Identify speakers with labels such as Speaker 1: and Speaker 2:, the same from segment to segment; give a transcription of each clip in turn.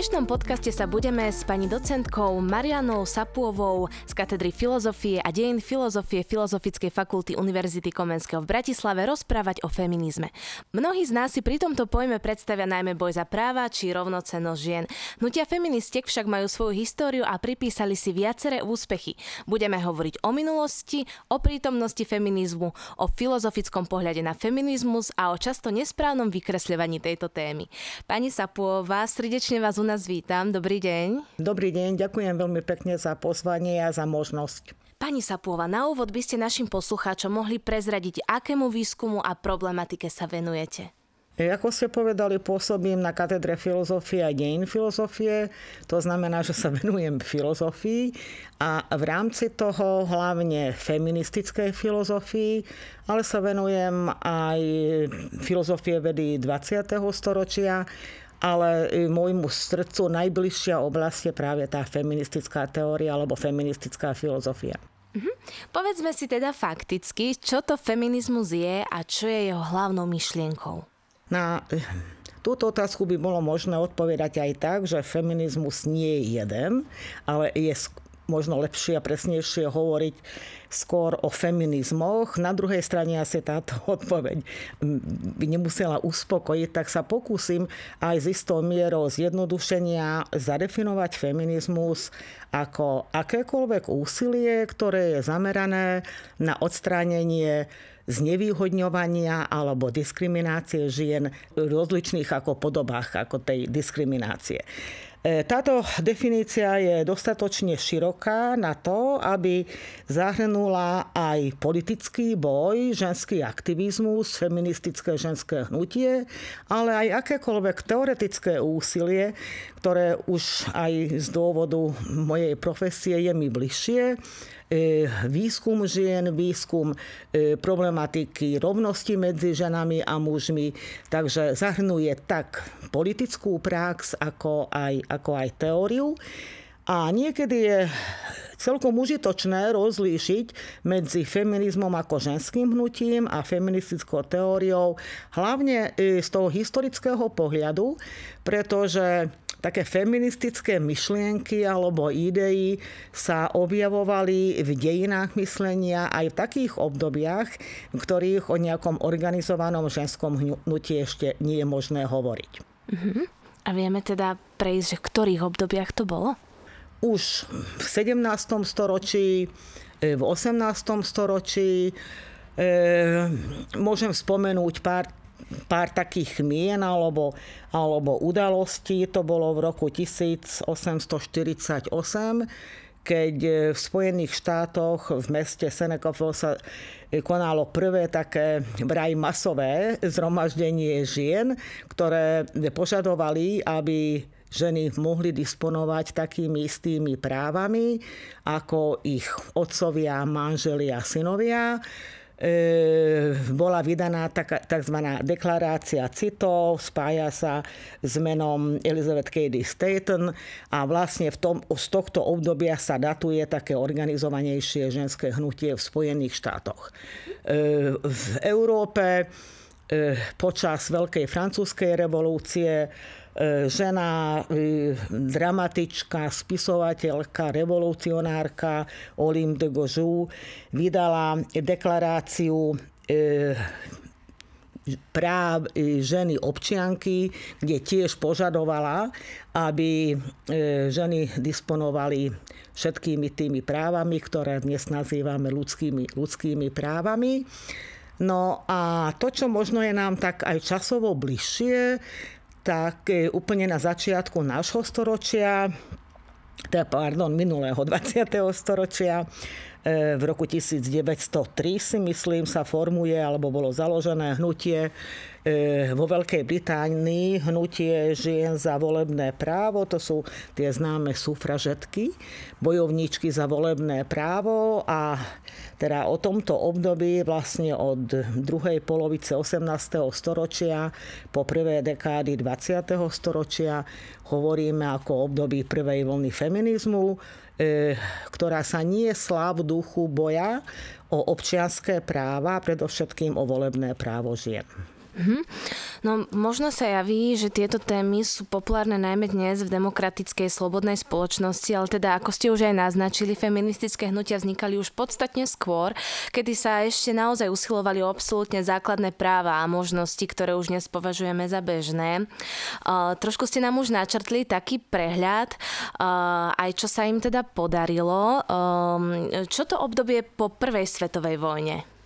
Speaker 1: Dnešnom podcaste sa budeme s pani docentkou Marianou Sapuovou z katedry filozofie a dejin filozofie Filozofickej fakulty Univerzity Komenského v Bratislave rozprávať o feminizme. Mnohí z nás si pri tomto pojme predstavia najmä boj za práva či rovnocenosť žien. Hnutia feministiek však majú svoju históriu a pripísali si viaceré úspechy. Budeme hovoriť o minulosti, o prítomnosti feminizmu, o filozofickom pohľade na feminizmus a o často nesprávnom vykresľovaní tejto témy. Pani Sapuová, srdečne vás u nás vítam. Dobrý deň.
Speaker 2: Dobrý deň, ďakujem veľmi pekne za pozvanie a za možnosť.
Speaker 1: Pani Sapúva, na úvod by ste našim poslucháčom mohli prezradiť, akému výskumu a problematike sa venujete.
Speaker 2: Ako ste povedali, pôsobím na katedre filozofie a dejín filozofie. To znamená, že sa venujem filozofii a v rámci toho hlavne feministickej filozofii, ale sa venujem aj filozofie vedy 20. storočia ale môjmu srdcu najbližšia oblasť je práve tá feministická teória alebo feministická filozofia.
Speaker 1: Mhm. Povedzme si teda fakticky, čo to feminizmus je a čo je jeho hlavnou myšlienkou.
Speaker 2: Na túto otázku by bolo možné odpovedať aj tak, že feminizmus nie je jeden, ale je možno lepšie a presnejšie hovoriť skôr o feminizmoch. Na druhej strane asi táto odpoveď by nemusela uspokojiť, tak sa pokúsim aj s istou mierou zjednodušenia zadefinovať feminizmus ako akékoľvek úsilie, ktoré je zamerané na odstránenie znevýhodňovania alebo diskriminácie žien v rozličných ako podobách ako tej diskriminácie. E, táto definícia je dostatočne široká na to, aby zahrnula aj politický boj, ženský aktivizmus, feministické ženské hnutie, ale aj akékoľvek teoretické úsilie, ktoré už aj z dôvodu mojej profesie je mi bližšie, výskum žien, výskum e, problematiky rovnosti medzi ženami a mužmi. Takže zahrnuje tak politickú prax, ako aj, ako aj teóriu. A niekedy je celkom užitočné rozlíšiť medzi feminizmom ako ženským hnutím a feministickou teóriou, hlavne e, z toho historického pohľadu, pretože také feministické myšlienky alebo idei sa objavovali v dejinách myslenia aj v takých obdobiach, v ktorých o nejakom organizovanom ženskom hnutí ešte nie je možné hovoriť.
Speaker 1: Uh-huh. A vieme teda prejsť, že v ktorých obdobiach to bolo?
Speaker 2: Už v 17. storočí, e, v 18. storočí, e, môžem spomenúť pár pár takých mien alebo, alebo udalostí. To bolo v roku 1848, keď v Spojených štátoch v meste Senecaville sa konalo prvé také vraj masové zhromaždenie žien, ktoré požadovali, aby ženy mohli disponovať takými istými právami ako ich otcovia, manželia, synovia E, bola vydaná tzv. deklarácia citov, spája sa s menom Elizabeth Cady Staten a vlastne v tom, z tohto obdobia sa datuje také organizovanejšie ženské hnutie v Spojených štátoch. E, v Európe e, počas Veľkej francúzskej revolúcie žena, e, dramatička, spisovateľka, revolucionárka Olim de Gaujoux vydala deklaráciu e, práv ženy občianky, kde tiež požadovala, aby ženy disponovali všetkými tými právami, ktoré dnes nazývame ľudskými, ľudskými právami. No a to, čo možno je nám tak aj časovo bližšie, tak e, úplne na začiatku nášho storočia, teda, pardon, minulého 20. storočia, v roku 1903 si myslím sa formuje alebo bolo založené hnutie E, vo Veľkej Británii hnutie žien za volebné právo, to sú tie známe sufražetky, bojovníčky za volebné právo a teda o tomto období vlastne od druhej polovice 18. storočia po prvé dekády 20. storočia hovoríme ako období prvej vlny feminizmu, e, ktorá sa nie slá v duchu boja o občianské práva, predovšetkým o volebné právo žien. Mm-hmm.
Speaker 1: No možno sa javí, že tieto témy sú populárne najmä dnes v demokratickej slobodnej spoločnosti, ale teda ako ste už aj naznačili, feministické hnutia vznikali už podstatne skôr, kedy sa ešte naozaj usilovali o absolútne základné práva a možnosti, ktoré už dnes považujeme za bežné. Uh, trošku ste nám už načrtli taký prehľad, uh, aj čo sa im teda podarilo. Um, čo to obdobie po prvej svetovej vojne?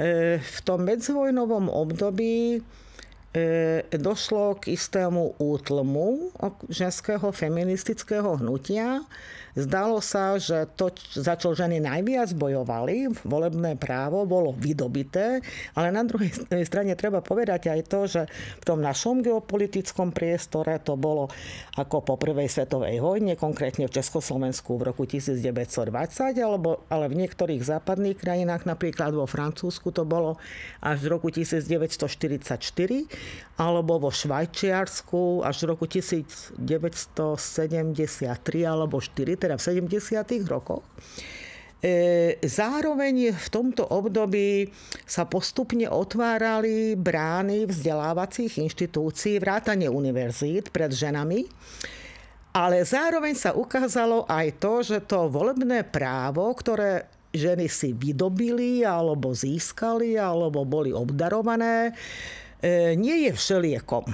Speaker 2: E, v tom medzivojnovom období došlo k istému útlmu ženského feministického hnutia, Zdalo sa, že to, za čo ženy najviac bojovali, volebné právo, bolo vydobité, ale na druhej strane treba povedať aj to, že v tom našom geopolitickom priestore to bolo ako po prvej svetovej vojne, konkrétne v Československu v roku 1920, alebo, ale v niektorých západných krajinách, napríklad vo Francúzsku to bolo až v roku 1944, alebo vo Švajčiarsku až v roku 1973 alebo 4 teda v 70. rokoch. E, zároveň v tomto období sa postupne otvárali brány vzdelávacích inštitúcií, vrátane univerzít pred ženami. Ale zároveň sa ukázalo aj to, že to volebné právo, ktoré ženy si vydobili, alebo získali, alebo boli obdarované, nie je všeliekom.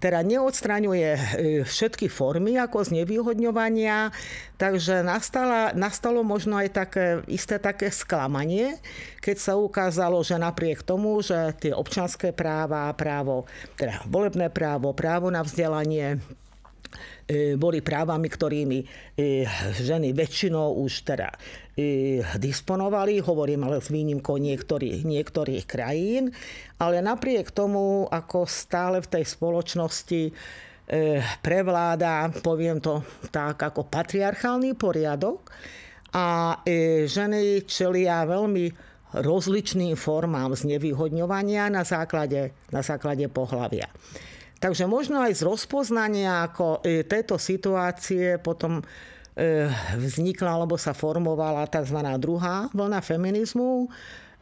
Speaker 2: Teda neodstraňuje e, všetky formy ako znevýhodňovania, takže nastala, nastalo možno aj také isté také sklamanie, keď sa ukázalo, že napriek tomu, že tie občanské práva, právo, teda volebné právo, právo na vzdelanie, e, boli právami, ktorými e, ženy väčšinou už teda disponovali, hovorím ale s výnimkou niektorých, niektorých krajín, ale napriek tomu, ako stále v tej spoločnosti e, prevláda, poviem to tak, ako patriarchálny poriadok a e, ženy čelia veľmi rozličným formám znevýhodňovania na základe, na základe pohľavia. Takže možno aj z rozpoznania ako e, tejto situácie potom E, vznikla alebo sa formovala tzv. druhá vlna feminizmu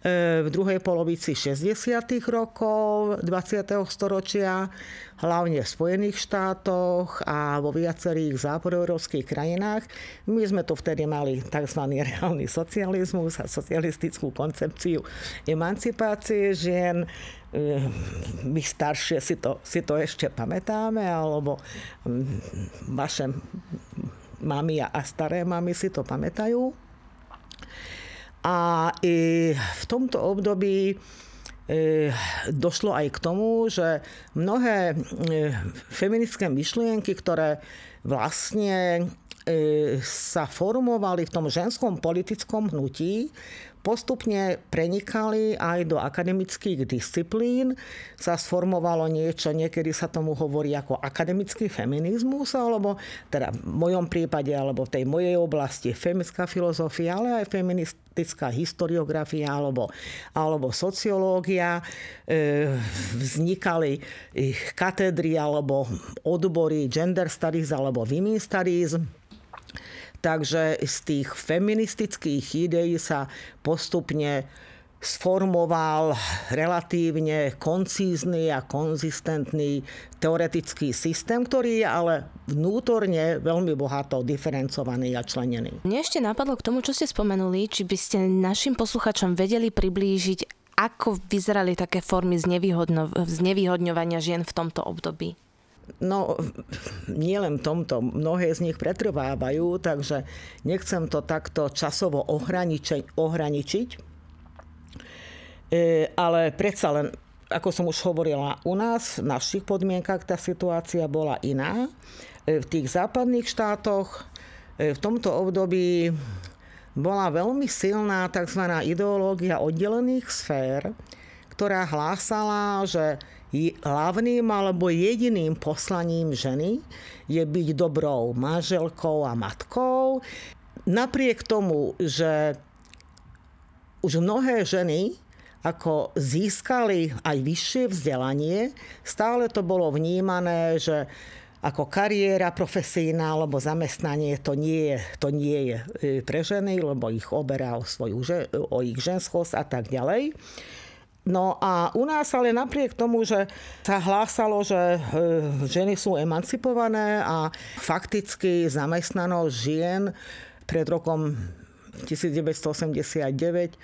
Speaker 2: e, v druhej polovici 60. rokov 20. storočia, hlavne v Spojených štátoch a vo viacerých západoeurópskych krajinách. My sme tu vtedy mali tzv. reálny socializmus a socialistickú koncepciu emancipácie žien. E, my staršie si to, si to ešte pamätáme, alebo vaše mami a staré mamy si to pamätajú. A i v tomto období e, došlo aj k tomu, že mnohé e, feministické myšlienky, ktoré vlastne e, sa formovali v tom ženskom politickom hnutí, postupne prenikali aj do akademických disciplín, sa sformovalo niečo, niekedy sa tomu hovorí ako akademický feminizmus, alebo teda v mojom prípade, alebo v tej mojej oblasti feministická filozofia, ale aj feministická historiografia alebo, alebo sociológia. E, vznikali katedry alebo odbory gender studies alebo women studies Takže z tých feministických ideí sa postupne sformoval relatívne koncízny a konzistentný teoretický systém, ktorý je ale vnútorne veľmi bohato diferencovaný a členený.
Speaker 1: Mne ešte napadlo k tomu, čo ste spomenuli, či by ste našim posluchačom vedeli priblížiť, ako vyzerali také formy znevýhodňovania žien v tomto období.
Speaker 2: No, nielen tomto, mnohé z nich pretrvávajú, takže nechcem to takto časovo ohraničiť, ohraničiť. E, ale predsa len, ako som už hovorila, u nás v našich podmienkach tá situácia bola iná. E, v tých západných štátoch e, v tomto období bola veľmi silná tzv. ideológia oddelených sfér, ktorá hlásala, že hlavným alebo jediným poslaním ženy je byť dobrou manželkou a matkou. Napriek tomu, že už mnohé ženy ako získali aj vyššie vzdelanie, stále to bolo vnímané, že ako kariéra profesijná alebo zamestnanie to nie je, to nie je e, pre ženy, lebo ich oberá o, svoju, o ich ženskosť a tak ďalej. No a u nás ale napriek tomu, že sa hlásalo, že e, ženy sú emancipované a fakticky zamestnanosť žien pred rokom 1989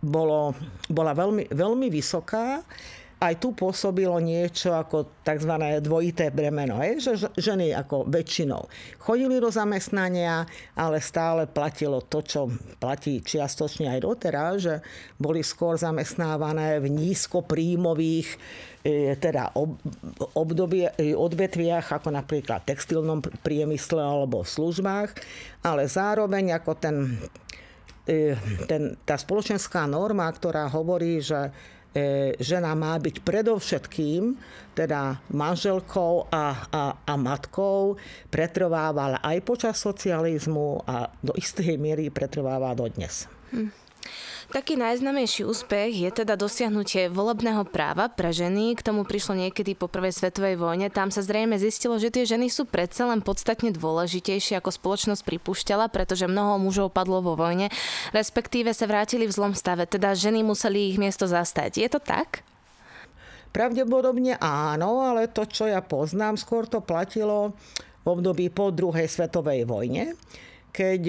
Speaker 2: bolo, bola veľmi, veľmi vysoká, aj tu pôsobilo niečo ako tzv. dvojité bremeno. Je? Že ženy ako väčšinou chodili do zamestnania, ale stále platilo to, čo platí čiastočne aj doteraz, že boli skôr zamestnávané v nízkopríjmových e, teda obdobie, e, odvetviach, ako napríklad textilnom priemysle alebo v službách, ale zároveň ako ten, e, ten, tá spoločenská norma, ktorá hovorí, že žena má byť predovšetkým teda manželkou a, a, a matkou, pretrvávala aj počas socializmu a do istej miery pretrváva dodnes. Hm.
Speaker 1: Taký najznamejší úspech je teda dosiahnutie volebného práva pre ženy. K tomu prišlo niekedy po prvej svetovej vojne. Tam sa zrejme zistilo, že tie ženy sú predsa len podstatne dôležitejšie ako spoločnosť pripúšťala, pretože mnoho mužov padlo vo vojne, respektíve sa vrátili v zlom stave, teda ženy museli ich miesto zastať. Je to tak?
Speaker 2: Pravdepodobne áno, ale to, čo ja poznám, skôr to platilo v období po druhej svetovej vojne, keď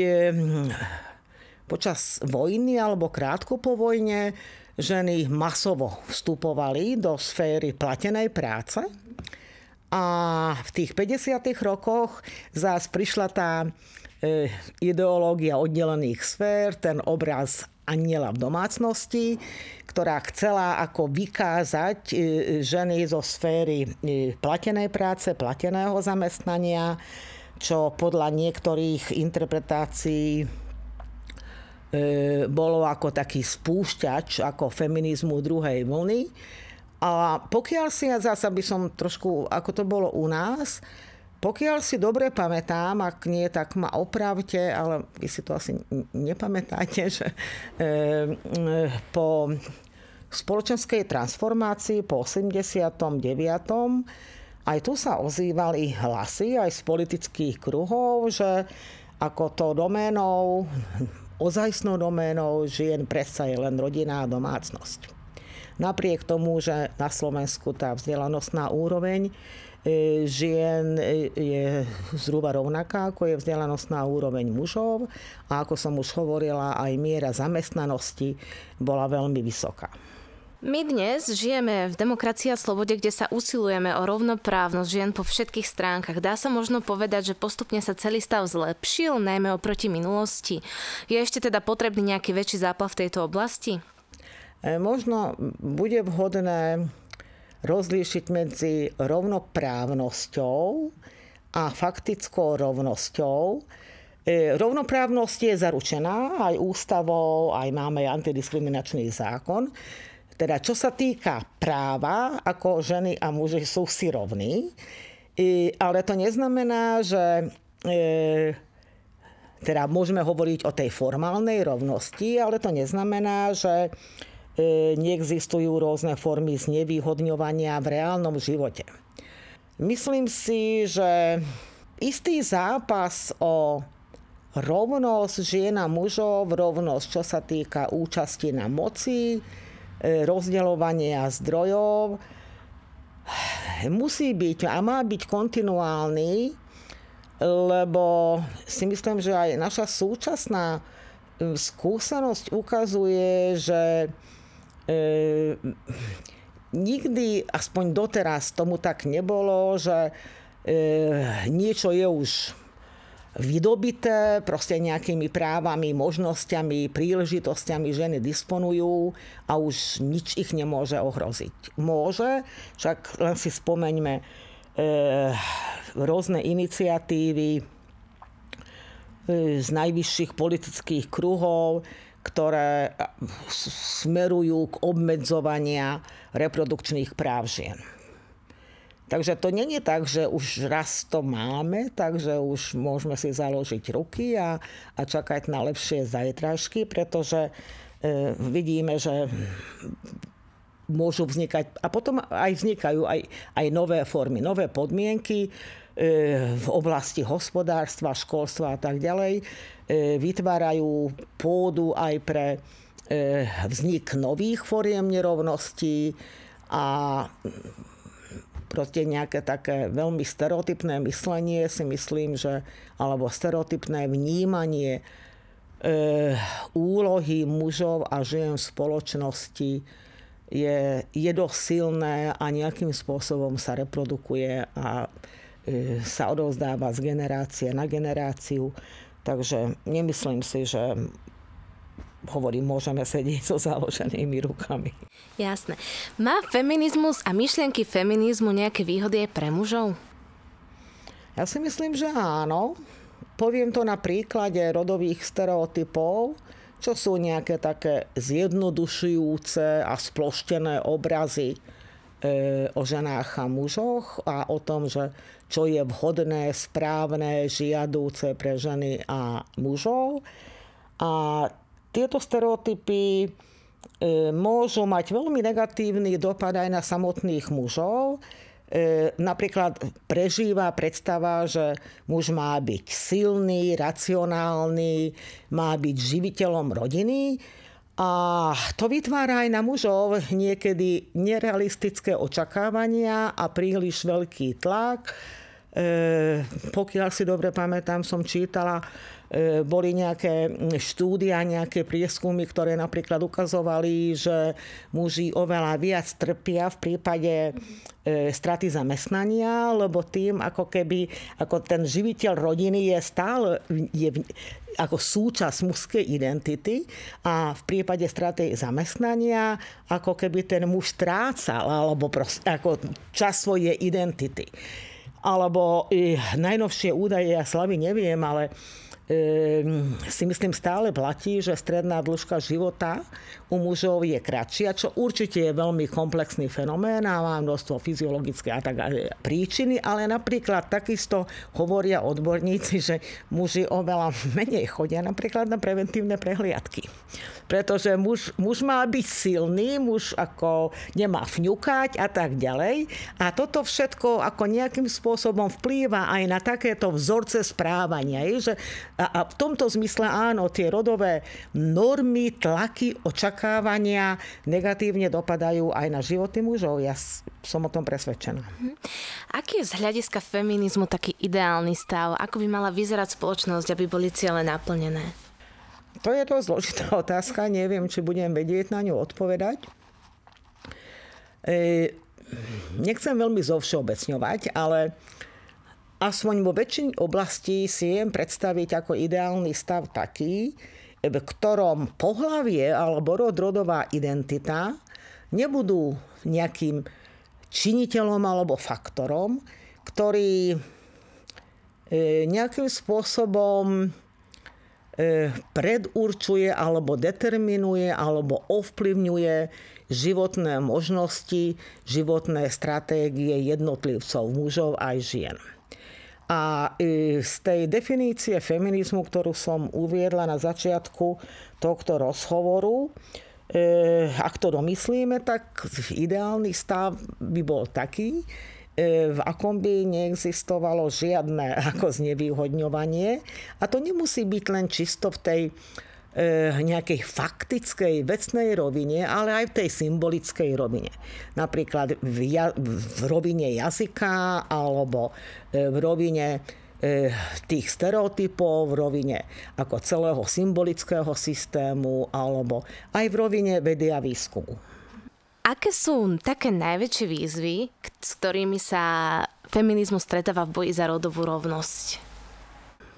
Speaker 2: počas vojny alebo krátko po vojne ženy masovo vstupovali do sféry platenej práce. A v tých 50. rokoch zás prišla tá e, ideológia oddelených sfér, ten obraz aniela v domácnosti, ktorá chcela ako vykázať e, ženy zo sféry e, platenej práce, plateného zamestnania, čo podľa niektorých interpretácií bolo ako taký spúšťač, ako feminizmu druhej vlny. A pokiaľ si, ja zase by som trošku, ako to bolo u nás, pokiaľ si dobre pamätám, ak nie, tak ma opravte, ale vy si to asi nepamätáte, že e, po spoločenskej transformácii po 89. aj tu sa ozývali hlasy aj z politických kruhov, že ako to doménou ozajstnou doménou žien predsa je len rodina a domácnosť. Napriek tomu, že na Slovensku tá vzdelanostná úroveň e, žien e, je zhruba rovnaká, ako je vzdelanostná úroveň mužov a ako som už hovorila, aj miera zamestnanosti bola veľmi vysoká.
Speaker 1: My dnes žijeme v demokracii a slobode, kde sa usilujeme o rovnoprávnosť žien po všetkých stránkach. Dá sa možno povedať, že postupne sa celý stav zlepšil, najmä oproti minulosti. Je ešte teda potrebný nejaký väčší zápal v tejto oblasti?
Speaker 2: E, možno bude vhodné rozlíšiť medzi rovnoprávnosťou a faktickou rovnosťou. E, rovnoprávnosť je zaručená aj ústavou, aj máme antidiskriminačný zákon. Teda čo sa týka práva, ako ženy a muži sú si rovní, ale to neznamená, že e, teda môžeme hovoriť o tej formálnej rovnosti, ale to neznamená, že e, neexistujú rôzne formy znevýhodňovania v reálnom živote. Myslím si, že istý zápas o rovnosť žien a mužov, rovnosť, čo sa týka účasti na moci, rozdeľovania zdrojov. Musí byť a má byť kontinuálny, lebo si myslím, že aj naša súčasná e, skúsenosť ukazuje, že e, nikdy, aspoň doteraz, tomu tak nebolo, že e, niečo je už vydobité proste nejakými právami, možnosťami, príležitosťami ženy disponujú a už nič ich nemôže ohroziť. Môže, však len si spomeňme e, rôzne iniciatívy, z najvyšších politických kruhov, ktoré smerujú k obmedzovania reprodukčných práv žien. Takže to není tak, že už raz to máme, takže už môžeme si založiť ruky a, a čakať na lepšie zajtražky, pretože e, vidíme, že môžu vznikať, a potom aj vznikajú aj, aj nové formy, nové podmienky e, v oblasti hospodárstva, školstva a tak ďalej, e, vytvárajú pôdu aj pre e, vznik nových foriem nerovností a proste nejaké také veľmi stereotypné myslenie si myslím, že, alebo stereotypné vnímanie e, úlohy mužov a žien v spoločnosti je, je dosť silné a nejakým spôsobom sa reprodukuje a e, sa odovzdáva z generácie na generáciu. Takže nemyslím si, že hovorím, môžeme sedieť so založenými rukami.
Speaker 1: Jasné. Má feminizmus a myšlienky feminizmu nejaké výhody aj pre mužov?
Speaker 2: Ja si myslím, že áno. Poviem to na príklade rodových stereotypov, čo sú nejaké také zjednodušujúce a sploštené obrazy e, o ženách a mužoch a o tom, že čo je vhodné, správne, žiadúce pre ženy a mužov. A tieto stereotypy e, môžu mať veľmi negatívny dopad aj na samotných mužov. E, napríklad prežíva predstava, že muž má byť silný, racionálny, má byť živiteľom rodiny a to vytvára aj na mužov niekedy nerealistické očakávania a príliš veľký tlak. E, pokiaľ si dobre pamätám, som čítala E, boli nejaké štúdia, nejaké prieskumy, ktoré napríklad ukazovali, že muži oveľa viac trpia v prípade e, straty zamestnania, lebo tým ako keby, ako ten živiteľ rodiny je stále je ako súčasť mužskej identity a v prípade straty zamestnania ako keby ten muž strácal alebo proste, ako čas svojej identity. Alebo najnovšie údaje, ja slavy neviem, ale si myslím stále platí, že stredná dĺžka života u mužov je kratšia, čo určite je veľmi komplexný fenomén a má množstvo fyziologické a tak príčiny, ale napríklad takisto hovoria odborníci, že muži oveľa menej chodia napríklad na preventívne prehliadky. Pretože muž, muž má byť silný, muž ako nemá fňukať a tak ďalej. A toto všetko ako nejakým spôsobom vplýva aj na takéto vzorce správania. Že a, a v tomto zmysle áno, tie rodové normy, tlaky, očakávania negatívne dopadajú aj na životy mužov. Ja som o tom presvedčená. Mhm.
Speaker 1: Aký je z hľadiska feminizmu taký ideálny stav? Ako by mala vyzerať spoločnosť, aby boli ciele naplnené?
Speaker 2: To je dosť zložitá otázka. Neviem, či budem vedieť na ňu odpovedať. E, nechcem veľmi zovšeobecňovať, ale aspoň vo väčšine oblastí si viem predstaviť ako ideálny stav taký, v ktorom pohlavie alebo rod, rodová identita nebudú nejakým činiteľom alebo faktorom, ktorý e, nejakým spôsobom e, predurčuje alebo determinuje alebo ovplyvňuje životné možnosti, životné stratégie jednotlivcov, mužov aj žien. A z tej definície feminizmu, ktorú som uviedla na začiatku tohto rozhovoru, e, ak to domyslíme, tak ideálny stav by bol taký, e, v akom by neexistovalo žiadne ako znevýhodňovanie. A to nemusí byť len čisto v tej nejakej faktickej vecnej rovine, ale aj v tej symbolickej rovine. Napríklad v, ja, v rovine jazyka alebo e, v rovine e, tých stereotypov, v rovine ako celého symbolického systému alebo aj v rovine vedy a výskumu.
Speaker 1: Aké sú také najväčšie výzvy, s ktorými sa feminizmus stretáva v boji za rodovú rovnosť?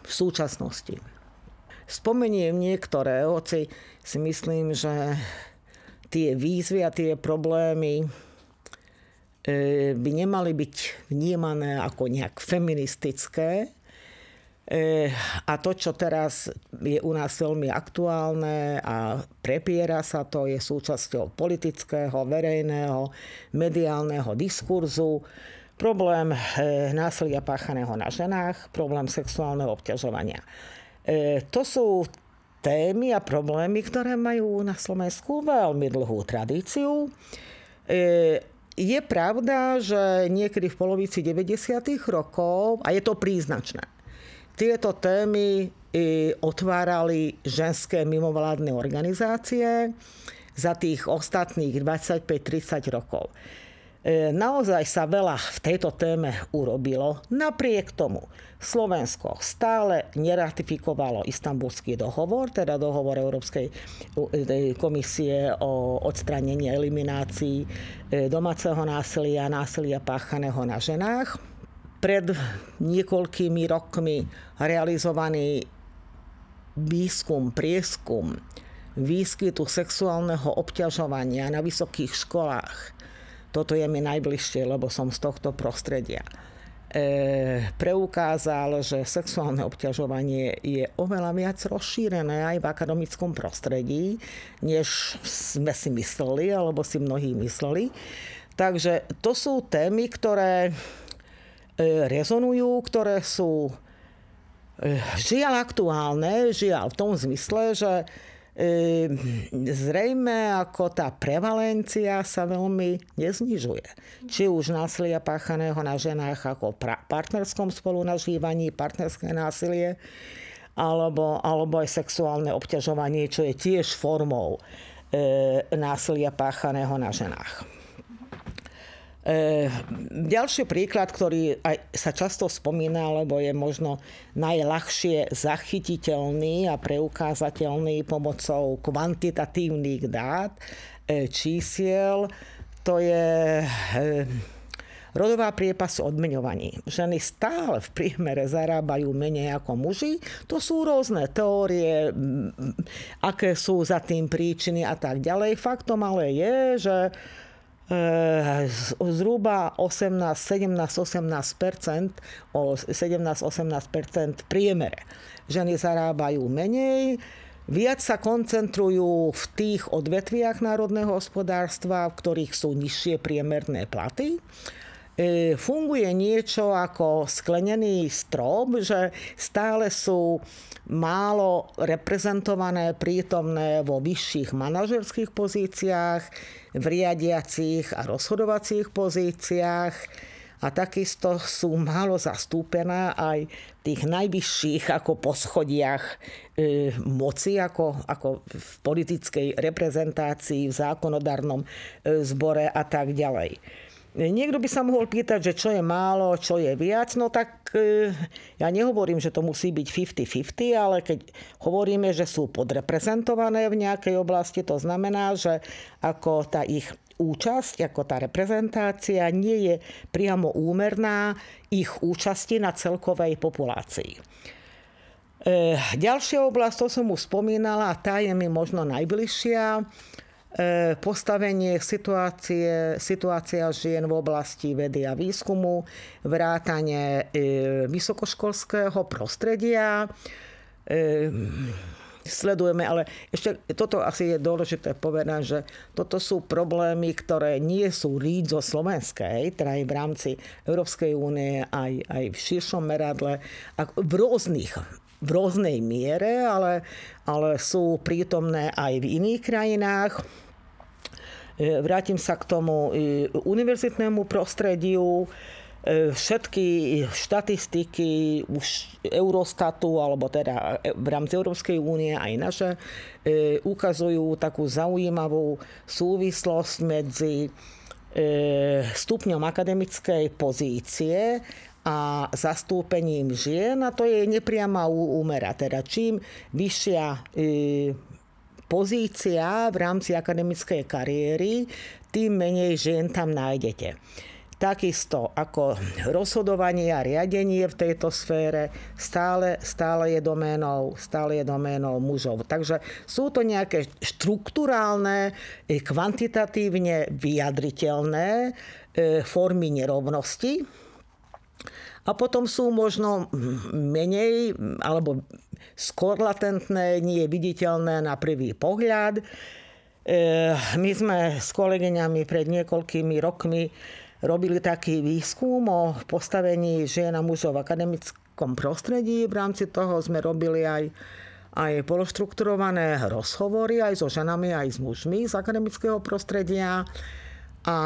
Speaker 2: V súčasnosti Spomeniem niektoré, hoci si myslím, že tie výzvy a tie problémy e, by nemali byť vnímané ako nejak feministické. E, a to, čo teraz je u nás veľmi aktuálne a prepiera sa to, je súčasťou politického, verejného, mediálneho diskurzu. Problém e, násilia páchaného na ženách, problém sexuálneho obťažovania. E, to sú témy a problémy, ktoré majú na Slovensku veľmi dlhú tradíciu. Je pravda, že niekedy v polovici 90. rokov, a je to príznačné, tieto témy otvárali ženské mimovládne organizácie za tých ostatných 25-30 rokov. E, naozaj sa veľa v tejto téme urobilo. Napriek tomu Slovensko stále neratifikovalo istambulský dohovor, teda dohovor Európskej e, komisie o odstranení a eliminácii e, domáceho násilia, násilia páchaného na ženách pred niekoľkými rokmi realizovaný výskum, prieskum výskytu sexuálneho obťažovania na vysokých školách. Toto je mi najbližšie, lebo som z tohto prostredia. E, preukázal, že sexuálne obťažovanie je oveľa viac rozšírené aj v akademickom prostredí, než sme si mysleli, alebo si mnohí mysleli. Takže to sú témy, ktoré E, rezonujú, ktoré sú e, žiaľ aktuálne, žiaľ v tom zmysle, že zrejme ako tá prevalencia sa veľmi neznižuje. Či už násilia páchaného na ženách ako partnerskom spolunažívaní, partnerské násilie, alebo, alebo aj sexuálne obťažovanie, čo je tiež formou e, násilia páchaného na ženách. E, ďalší príklad, ktorý aj sa často spomína, lebo je možno najľahšie zachytiteľný a preukázateľný pomocou kvantitatívnych dát, e, čísiel, to je e, rodová priepas odmeňovaní. Ženy stále v priemere zarábajú menej ako muži. To sú rôzne teórie, aké sú za tým príčiny a tak ďalej. Faktom ale je, že zhruba 18, 17, 18 o 17, 18 v priemere. Ženy zarábajú menej, viac sa koncentrujú v tých odvetviach národného hospodárstva, v ktorých sú nižšie priemerné platy funguje niečo ako sklenený strop, že stále sú málo reprezentované, prítomné vo vyšších manažerských pozíciách, v riadiacich a rozhodovacích pozíciách a takisto sú málo zastúpené aj v tých najvyšších ako poschodiach e, moci, ako, ako v politickej reprezentácii, v zákonodarnom e, zbore a tak ďalej. Niekto by sa mohol pýtať, že čo je málo, čo je viac, no tak e, ja nehovorím, že to musí byť 50-50, ale keď hovoríme, že sú podreprezentované v nejakej oblasti, to znamená, že ako tá ich účasť, ako tá reprezentácia nie je priamo úmerná ich účasti na celkovej populácii. E, ďalšia oblasť, to som už spomínala, tá je mi možno najbližšia, postavenie situácie, situácia žien v oblasti vedy a výskumu, vrátanie e, vysokoškolského prostredia. E, sledujeme, ale ešte toto asi je dôležité povedať, že toto sú problémy, ktoré nie sú rídzo slovenskej, teda aj v rámci Európskej únie, aj, aj v širšom meradle, v rôznych v rôznej miere, ale, ale sú prítomné aj v iných krajinách. E, vrátim sa k tomu e, univerzitnému prostrediu, e, všetky štatistiky už Eurostatu, alebo teda v rámci Európskej únie aj naše, ukazujú takú zaujímavú súvislosť medzi stupňom akademickej pozície a zastúpením žien a to je nepriama úmera. Teda čím vyššia pozícia v rámci akademickej kariéry, tým menej žien tam nájdete. Takisto ako rozhodovanie a riadenie v tejto sfére stále, stále, je doménou, stále je doménou mužov. Takže sú to nejaké štruktúrálne, kvantitatívne vyjadriteľné e, formy nerovnosti, A potom sú možno menej alebo skôr latentné, nie viditeľné na prvý pohľad. E, my sme s kolegyňami pred niekoľkými rokmi robili taký výskum o postavení žien a mužov v akademickom prostredí. V rámci toho sme robili aj aj pološtrukturované rozhovory aj so ženami, aj s mužmi z akademického prostredia. A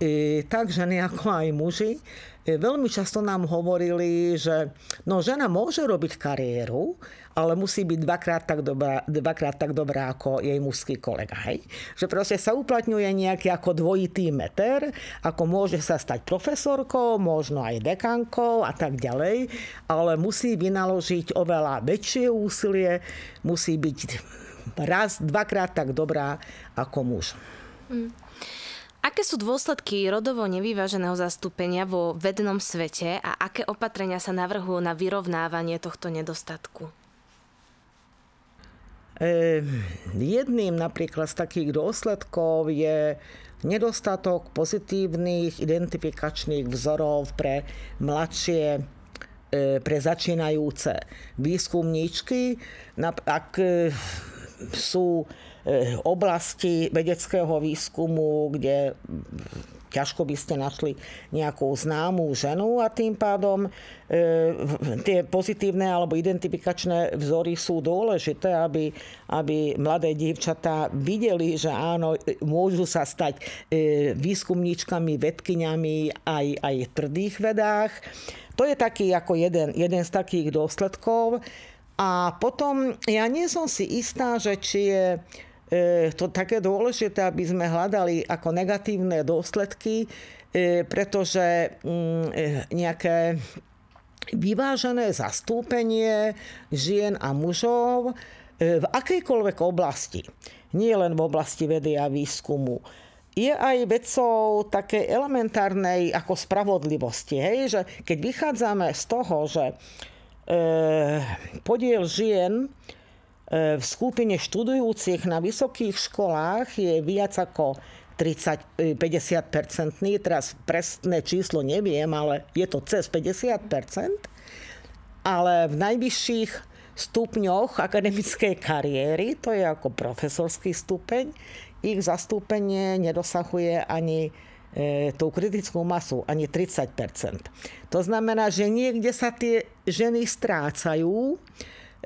Speaker 2: e, tak ženy ako aj muži e, veľmi často nám hovorili, že no, žena môže robiť kariéru, ale musí byť dvakrát tak dobrá, dvakrát tak dobrá ako jej mužský kolega. Hej? Že proste sa uplatňuje nejaký ako dvojitý meter, ako môže sa stať profesorkou, možno aj dekankou a tak ďalej, ale musí vynaložiť oveľa väčšie úsilie, musí byť raz, dvakrát tak dobrá ako muž. Mm.
Speaker 1: Aké sú dôsledky rodovo nevyváženého zastúpenia vo vednom svete a aké opatrenia sa navrhujú na vyrovnávanie tohto nedostatku?
Speaker 2: Jedným napríklad z takých dôsledkov je nedostatok pozitívnych identifikačných vzorov pre mladšie e, pre začínajúce výskumníčky. Ak e, sú e, oblasti vedeckého výskumu, kde ťažko by ste našli nejakú známú ženu a tým pádom e, tie pozitívne alebo identifikačné vzory sú dôležité, aby, aby mladé dievčatá videli, že áno, môžu sa stať e, výskumníčkami, vedkyňami aj, aj v tvrdých vedách. To je taký ako jeden, jeden z takých dôsledkov. A potom ja nie som si istá, že či je to také dôležité, aby sme hľadali ako negatívne dôsledky, e, pretože mm, e, nejaké vyvážené zastúpenie žien a mužov v akejkoľvek oblasti, nie len v oblasti vedy a výskumu, je aj vecou také elementárnej ako spravodlivosti. Hej? Že keď vychádzame z toho, že e, podiel žien E, v skupine študujúcich na vysokých školách je viac ako 30, 50 e, teraz presné číslo neviem, ale je to cez 50% ale v najvyšších stupňoch akademickej kariéry, to je ako profesorský stupeň, ich zastúpenie nedosahuje ani e, tú kritickú masu, ani 30% To znamená, že niekde sa tie ženy strácajú,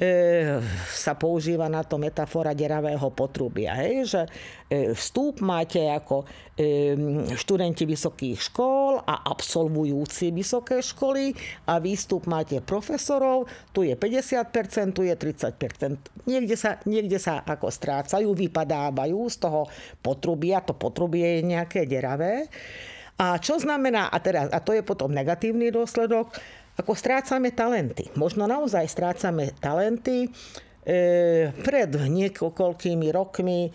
Speaker 2: E, sa používa na to metafora deravého potrubia. Hej? Že e, vstup máte ako e, študenti vysokých škôl a absolvujúci vysoké školy a výstup máte profesorov, tu je 50%, tu je 30%. Niekde sa, niekde sa ako strácajú, vypadávajú z toho potrubia, to potrubie je nejaké deravé. A čo znamená, a, teraz, a to je potom negatívny dôsledok, ako strácame talenty. Možno naozaj strácame talenty. E, pred niekoľkými rokmi e,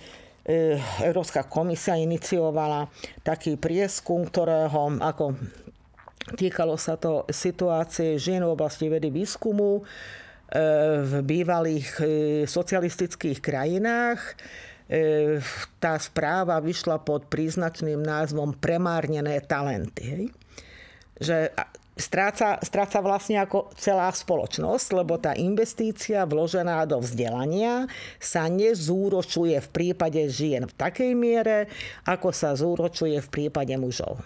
Speaker 2: Európska komisia iniciovala taký prieskum, ktorého ako týkalo sa to situácie žien v oblasti vedy výskumu e, v bývalých socialistických krajinách. Tá správa vyšla pod príznačným názvom Premárnené talenty. Hej? Že stráca, stráca vlastne ako celá spoločnosť, lebo tá investícia vložená do vzdelania sa nezúročuje v prípade žien v takej miere, ako sa zúročuje v prípade mužov.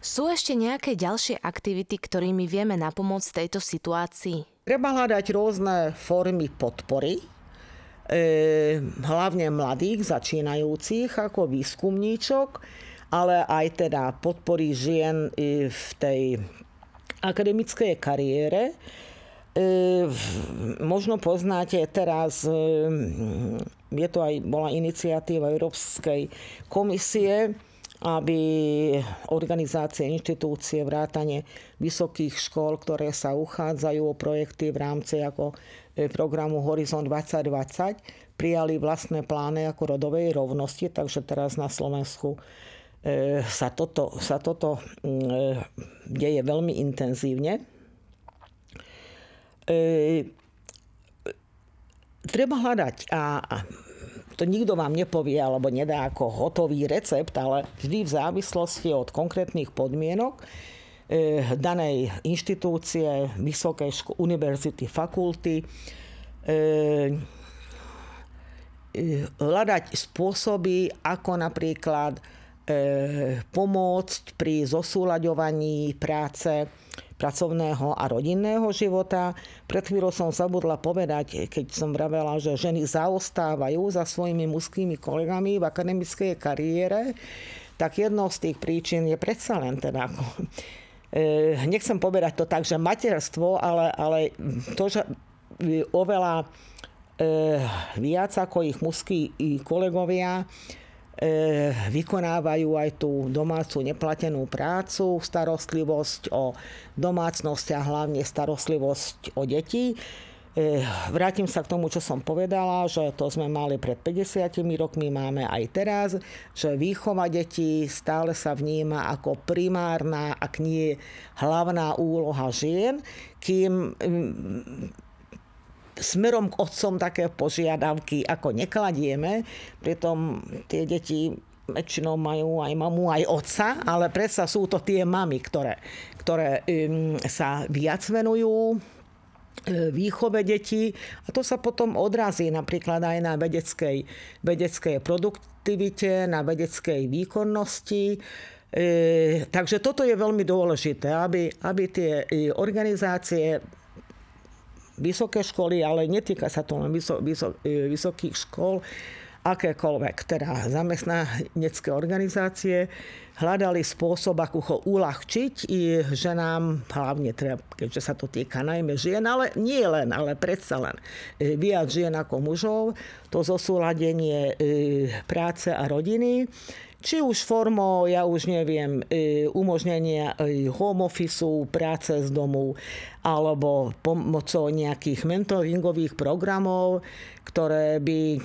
Speaker 1: Sú ešte nejaké ďalšie aktivity, ktorými vieme napomôcť tejto situácii?
Speaker 2: Treba hľadať rôzne formy podpory, e, hlavne mladých, začínajúcich ako výskumníčok, ale aj teda podpory žien v tej akademickej kariére. E, možno poznáte teraz, e, je to aj, bola iniciatíva Európskej komisie, aby organizácie, inštitúcie, vrátane vysokých škôl, ktoré sa uchádzajú o projekty v rámci ako e, programu Horizon 2020, prijali vlastné plány ako rodovej rovnosti, takže teraz na Slovensku sa toto, sa toto mm, e, deje veľmi intenzívne. E, treba hľadať a, to nikto vám nepovie alebo nedá ako hotový recept, ale vždy v závislosti od konkrétnych podmienok danej inštitúcie, vysokej ško- univerzity, fakulty hľadať spôsoby, ako napríklad pomôcť pri zosúľaďovaní práce pracovného a rodinného života. Pred chvíľou som zabudla povedať, keď som vravela, že ženy zaostávajú za svojimi mužskými kolegami v akademickej kariére, tak jednou z tých príčin je predsa len teda ako, e, nechcem povedať to tak, že materstvo, ale, ale to, že oveľa e, viac ako ich mužskí kolegovia E, vykonávajú aj tú domácu neplatenú prácu, starostlivosť o domácnosť a hlavne starostlivosť o deti. E, vrátim sa k tomu, čo som povedala, že to sme mali pred 50 rokmi, máme aj teraz, že výchova detí stále sa vníma ako primárna, ak nie hlavná úloha žien, kým smerom k otcom také požiadavky ako nekladieme, pritom tie deti väčšinou majú aj mamu, aj otca, ale predsa sú to tie mamy, ktoré, ktoré um, sa viac venujú e, výchove detí a to sa potom odrazí napríklad aj na vedeckej, vedeckej produktivite, na vedeckej výkonnosti. E, takže toto je veľmi dôležité, aby, aby tie e, organizácie vysoké školy, ale netýka sa to len vyso, vyso, e, vysokých škôl, akékoľvek, teda zamestnanecké organizácie, hľadali spôsob, ako ho uľahčiť i ženám, hlavne teda, keďže sa to týka najmä žien, ale nie len, ale predsa len e, viac žien ako mužov, to zosúladenie e, práce a rodiny, či už formou, ja už neviem, umožnenia home office, práce z domu, alebo pomocou nejakých mentoringových programov, ktoré by e,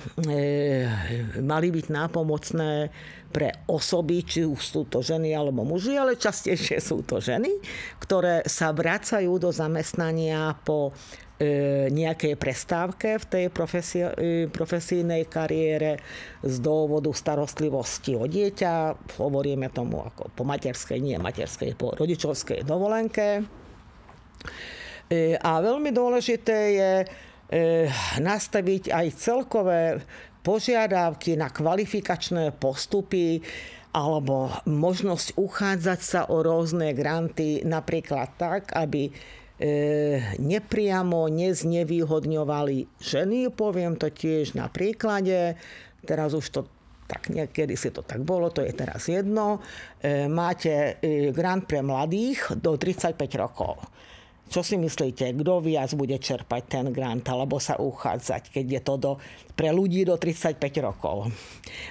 Speaker 2: mali byť nápomocné pre osoby, či už sú to ženy alebo muži, ale častejšie sú to ženy, ktoré sa vracajú do zamestnania po e, nejakej prestávke v tej profesi- e, profesijnej kariére z dôvodu starostlivosti o dieťa. Hovoríme tomu ako po materskej, nie materskej, po rodičovskej dovolenke. E, a veľmi dôležité je e, nastaviť aj celkové požiadavky na kvalifikačné postupy alebo možnosť uchádzať sa o rôzne granty napríklad tak, aby e, nepriamo neznevýhodňovali ženy. Poviem to tiež na príklade. Teraz už to tak niekedy si to tak bolo, to je teraz jedno. Máte grant pre mladých do 35 rokov čo si myslíte, kto viac bude čerpať ten grant alebo sa uchádzať, keď je to do, pre ľudí do 35 rokov?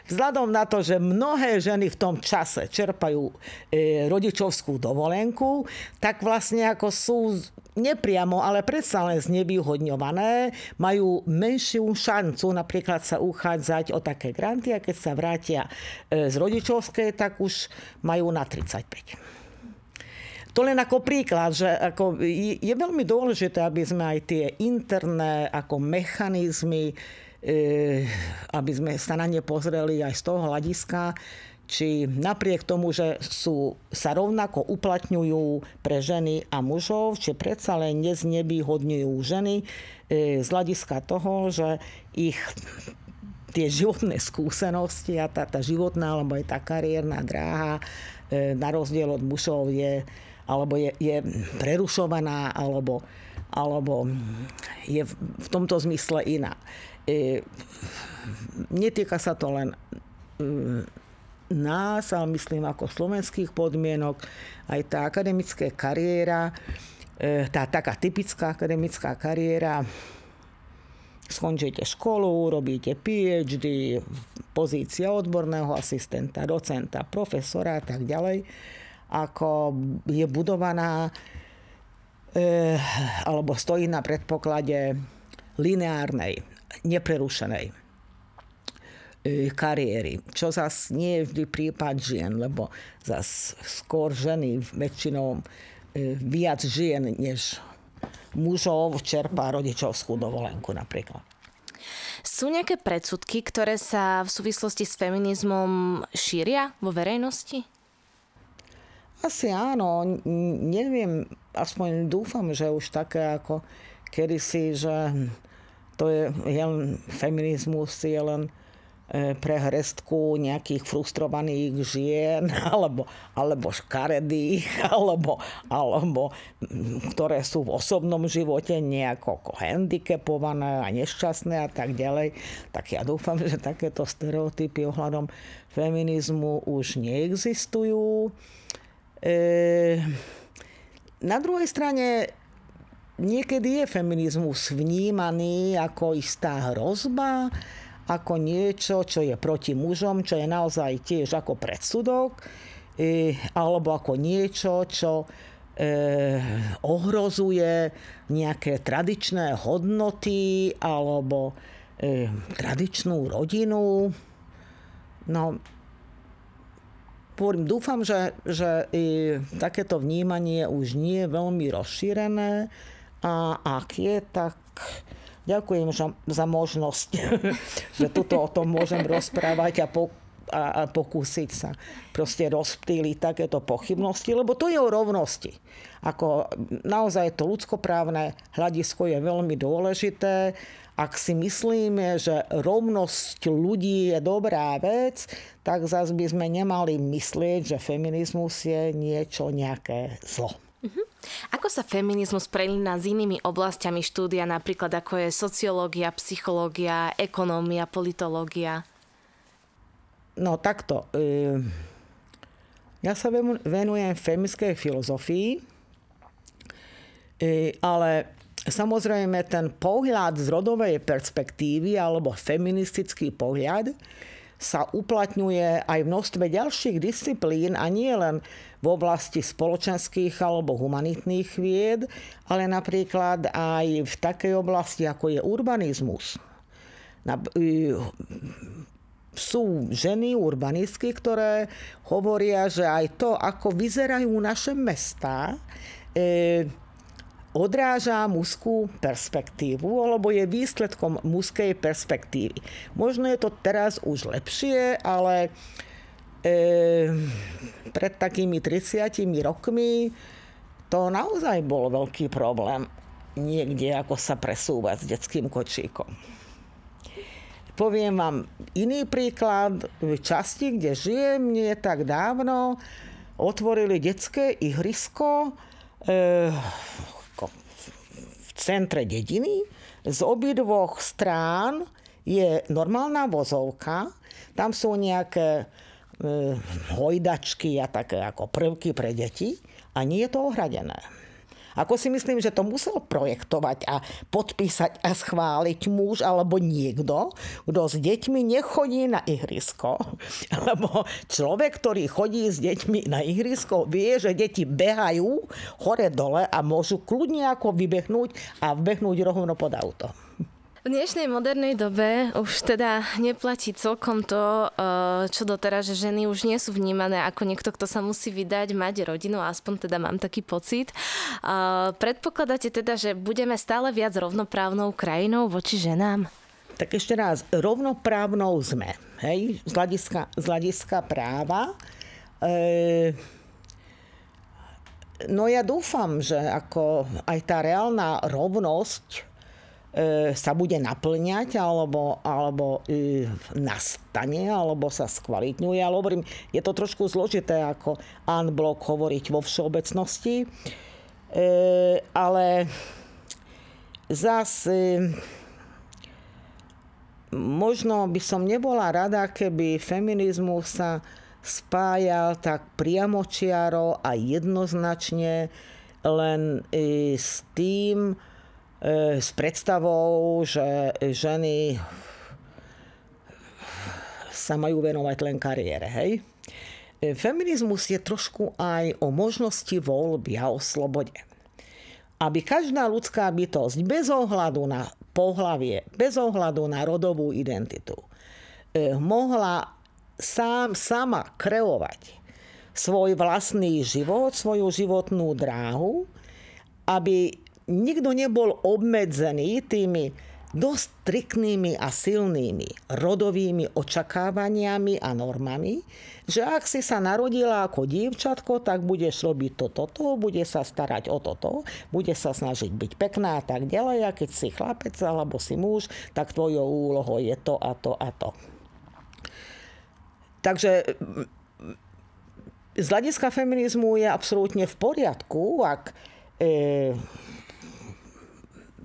Speaker 2: Vzhľadom na to, že mnohé ženy v tom čase čerpajú e, rodičovskú dovolenku, tak vlastne ako sú nepriamo, ale predsa len znevýhodňované, majú menšiu šancu napríklad sa uchádzať o také granty a keď sa vrátia e, z rodičovskej, tak už majú na 35. To len ako príklad, že ako je, veľmi dôležité, aby sme aj tie interné ako mechanizmy, e, aby sme sa na ne pozreli aj z toho hľadiska, či napriek tomu, že sú, sa rovnako uplatňujú pre ženy a mužov, či predsa len neznevýhodňujú ženy e, z hľadiska toho, že ich tie životné skúsenosti a tá, tá životná alebo aj tá kariérna dráha e, na rozdiel od mužov je alebo je, je prerušovaná, alebo, alebo je v tomto zmysle iná. E, netýka sa to len e, nás, ale myslím ako slovenských podmienok, aj tá akademická kariéra, e, tá taká typická akademická kariéra, skončíte školu, robíte PhD, pozícia odborného asistenta, docenta, profesora a tak ďalej ako je budovaná e, alebo stojí na predpoklade lineárnej, neprerušenej e, kariéry. Čo zas nie je vždy prípad žien, lebo zas skôr ženy väčšinou e, viac žien než mužov čerpá rodičovskú dovolenku napríklad.
Speaker 1: Sú nejaké predsudky, ktoré sa v súvislosti s feminizmom šíria vo verejnosti?
Speaker 2: Asi áno, neviem, aspoň dúfam, že už také ako kedysi, že to je len feminizmus, je len E, pre hrestku nejakých frustrovaných žien alebo, alebo škaredých alebo, alebo ktoré sú v osobnom živote nejako handicapované a nešťastné a tak ďalej. Tak ja dúfam, že takéto stereotypy ohľadom feminizmu už neexistujú. E, na druhej strane niekedy je feminizmus vnímaný ako istá hrozba, ako niečo, čo je proti mužom, čo je naozaj tiež ako predsudok, e, alebo ako niečo, čo e, ohrozuje nejaké tradičné hodnoty alebo e, tradičnú rodinu. No, hovorím, dúfam, že, že takéto vnímanie už nie je veľmi rozšírené a ak je, tak Ďakujem za možnosť, že tuto o tom môžem rozprávať a, po, a, a pokúsiť sa proste rozptýliť takéto pochybnosti, lebo to je o rovnosti. Ako naozaj to ľudskoprávne hľadisko je veľmi dôležité. Ak si myslíme, že rovnosť ľudí je dobrá vec, tak zase by sme nemali myslieť, že feminizmus je niečo nejaké zlo. Uh-huh.
Speaker 1: Ako sa feminizmus prelína s inými oblastiami štúdia, napríklad ako je sociológia, psychológia, ekonómia, politológia?
Speaker 2: No takto. E, ja sa venujem feministkej filozofii, e, ale samozrejme ten pohľad z rodovej perspektívy alebo feministický pohľad sa uplatňuje aj v množstve ďalších disciplín a nie len v oblasti spoločenských alebo humanitných vied, ale napríklad aj v takej oblasti, ako je urbanizmus. Sú ženy urbanistky, ktoré hovoria, že aj to, ako vyzerajú naše mestá, e, odráža mužskú perspektívu, alebo je výsledkom mužskej perspektívy. Možno je to teraz už lepšie, ale e, pred takými 30 rokmi to naozaj bol veľký problém niekde, ako sa presúvať s detským kočíkom. Poviem vám iný príklad. V časti, kde žijem, nie tak dávno, otvorili detské ihrisko, e, centre dediny. Z obidvoch strán je normálna vozovka, tam sú nejaké e, hojdačky a také ako prvky pre deti a nie je to ohradené. Ako si myslím, že to musel projektovať a podpísať a schváliť muž alebo niekto, kto s deťmi nechodí na ihrisko. Lebo človek, ktorý chodí s deťmi na ihrisko, vie, že deti behajú hore-dole a môžu kľudne ako vybehnúť a vbehnúť rovno pod auto.
Speaker 1: V dnešnej modernej dobe už teda neplatí celkom to, eh, čo doteraz, že ženy už nie sú vnímané ako niekto, kto sa musí vydať, mať rodinu, aspoň teda mám taký pocit. Eh, predpokladáte teda, že budeme stále viac rovnoprávnou krajinou voči ženám?
Speaker 2: Tak ešte raz, rovnoprávnou sme, hej, z hľadiska, z hľadiska práva. E, no ja dúfam, že ako aj tá reálna rovnosť sa bude naplňať alebo, alebo e, nastane alebo sa skvalitňuje. Ale hovorím, je to trošku zložité ako unblock hovoriť vo všeobecnosti. E, ale zase možno by som nebola rada, keby feminizmus sa spájal tak priamočiaro a jednoznačne len s tým, E, s predstavou, že ženy sa majú venovať len kariére, hej? Feminizmus je trošku aj o možnosti voľby a o slobode. Aby každá ľudská bytosť bez ohľadu na pohlavie, bez ohľadu na rodovú identitu, e, mohla sám, sama kreovať svoj vlastný život, svoju životnú dráhu, aby nikto nebol obmedzený tými dosť striktnými a silnými rodovými očakávaniami a normami, že ak si sa narodila ako dievčatko, tak budeš robiť toto, to, bude sa starať o toto, bude sa snažiť byť pekná a tak ďalej. A keď si chlapec alebo si muž, tak tvojou úlohou je to a to a to. Takže z hľadiska feminizmu je absolútne v poriadku, ak e,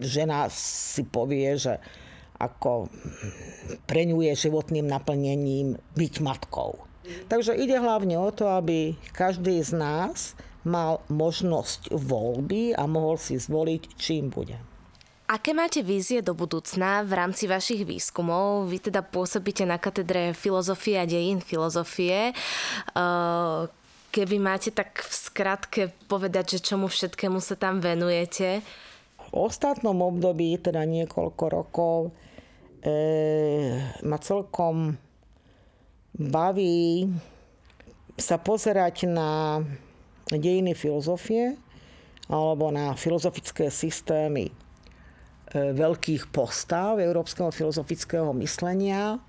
Speaker 2: žena si povie, že ako pre ňu je životným naplnením byť matkou. Takže ide hlavne o to, aby každý z nás mal možnosť voľby a mohol si zvoliť, čím bude.
Speaker 1: Aké máte vízie do budúcna v rámci vašich výskumov? Vy teda pôsobíte na katedre filozofie a dejín filozofie. Keby máte tak v skratke povedať, že čomu všetkému sa tam venujete?
Speaker 2: Ostatnom období, teda niekoľko rokov, e, ma celkom baví sa pozerať na dejiny filozofie alebo na filozofické systémy e, veľkých postav európskeho filozofického myslenia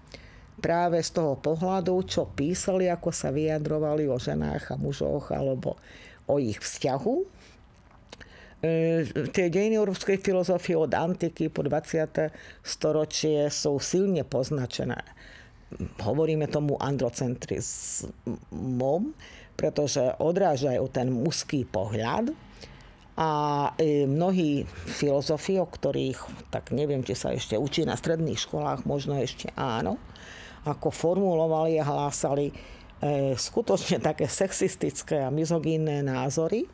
Speaker 2: práve z toho pohľadu, čo písali, ako sa vyjadrovali o ženách a mužoch alebo o ich vzťahu tie dejiny európskej filozofie od antiky po 20. storočie sú silne poznačené. Hovoríme tomu androcentrizmom, pretože odrážajú ten mužský pohľad a e, mnohí filozofi, o ktorých, tak neviem, či sa ešte učí na stredných školách, možno ešte áno, ako formulovali a hlásali e, skutočne také sexistické a mizogínne názory,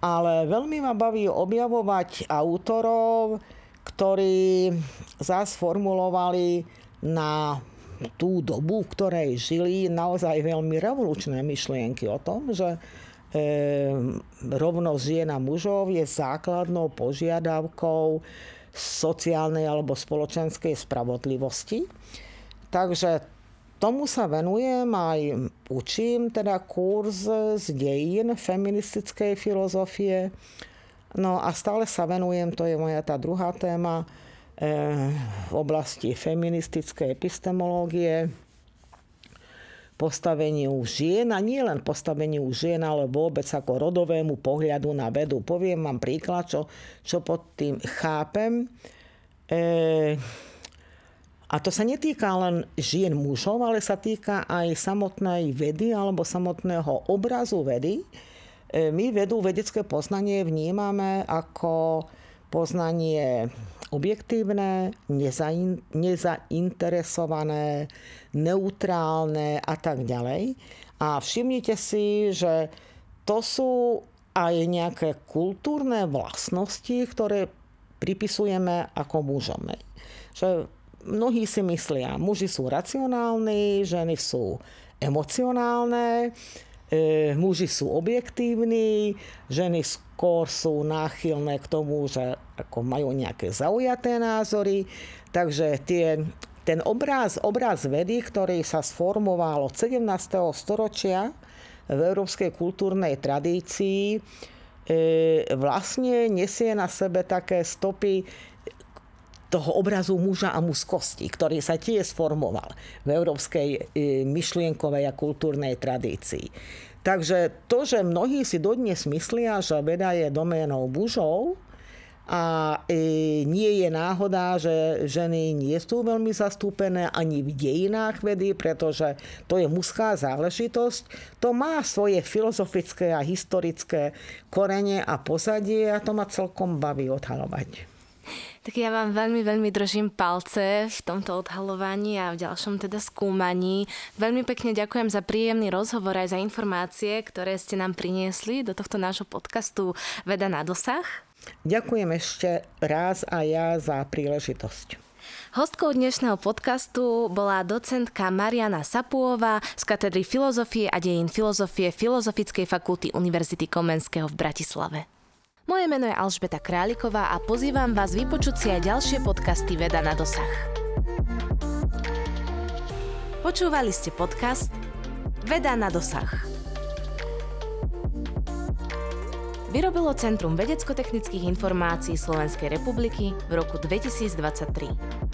Speaker 2: ale veľmi ma baví objavovať autorov, ktorí zás formulovali na tú dobu, v ktorej žili, naozaj veľmi revolučné myšlienky o tom, že e, rovnosť žien a mužov je základnou požiadavkou sociálnej alebo spoločenskej spravodlivosti. Takže Tomu sa venujem aj učím teda kurz z dejín feministickej filozofie. No a stále sa venujem, to je moja tá druhá téma, eh, v oblasti feministickej epistemológie, postaveniu žien a nie len postaveniu žien, ale vôbec ako rodovému pohľadu na vedu. Poviem vám príklad, čo, čo pod tým chápem. E, a to sa netýka len žien mužov, ale sa týka aj samotnej vedy alebo samotného obrazu vedy. E, my vedu, vedecké poznanie vnímame ako poznanie objektívne, nezain, nezainteresované, neutrálne a tak ďalej. A všimnite si, že to sú aj nejaké kultúrne vlastnosti, ktoré pripisujeme ako mužom. Že mnohí si myslia, muži sú racionálni, ženy sú emocionálne, e, muži sú objektívni, ženy skôr sú náchylné k tomu, že ako majú nejaké zaujaté názory. Takže tie, ten obraz, obraz vedy, ktorý sa sformoval od 17. storočia v európskej kultúrnej tradícii, e, vlastne nesie na sebe také stopy toho obrazu muža a mužskosti, ktorý sa tiež sformoval v európskej e, myšlienkovej a kultúrnej tradícii. Takže to, že mnohí si dodnes myslia, že veda je doménou mužov, a e, nie je náhoda, že ženy nie sú veľmi zastúpené ani v dejinách vedy, pretože to je mužská záležitosť. To má svoje filozofické a historické korene a pozadie a to ma celkom baví odhalovať.
Speaker 1: Tak ja vám veľmi, veľmi držím palce v tomto odhalovaní a v ďalšom teda skúmaní. Veľmi pekne ďakujem za príjemný rozhovor aj za informácie, ktoré ste nám priniesli do tohto nášho podcastu Veda na dosah.
Speaker 2: Ďakujem ešte raz a ja za príležitosť.
Speaker 1: Hostkou dnešného podcastu bola docentka Mariana Sapuová z katedry filozofie a dejín filozofie Filozofickej fakulty Univerzity Komenského v Bratislave. Moje meno je Alžbeta Králiková a pozývam vás vypočuť si aj ďalšie podcasty Veda na dosah. Počúvali ste podcast Veda na dosah. vyrobilo Centrum vedecko-technických informácií Slovenskej republiky v roku 2023.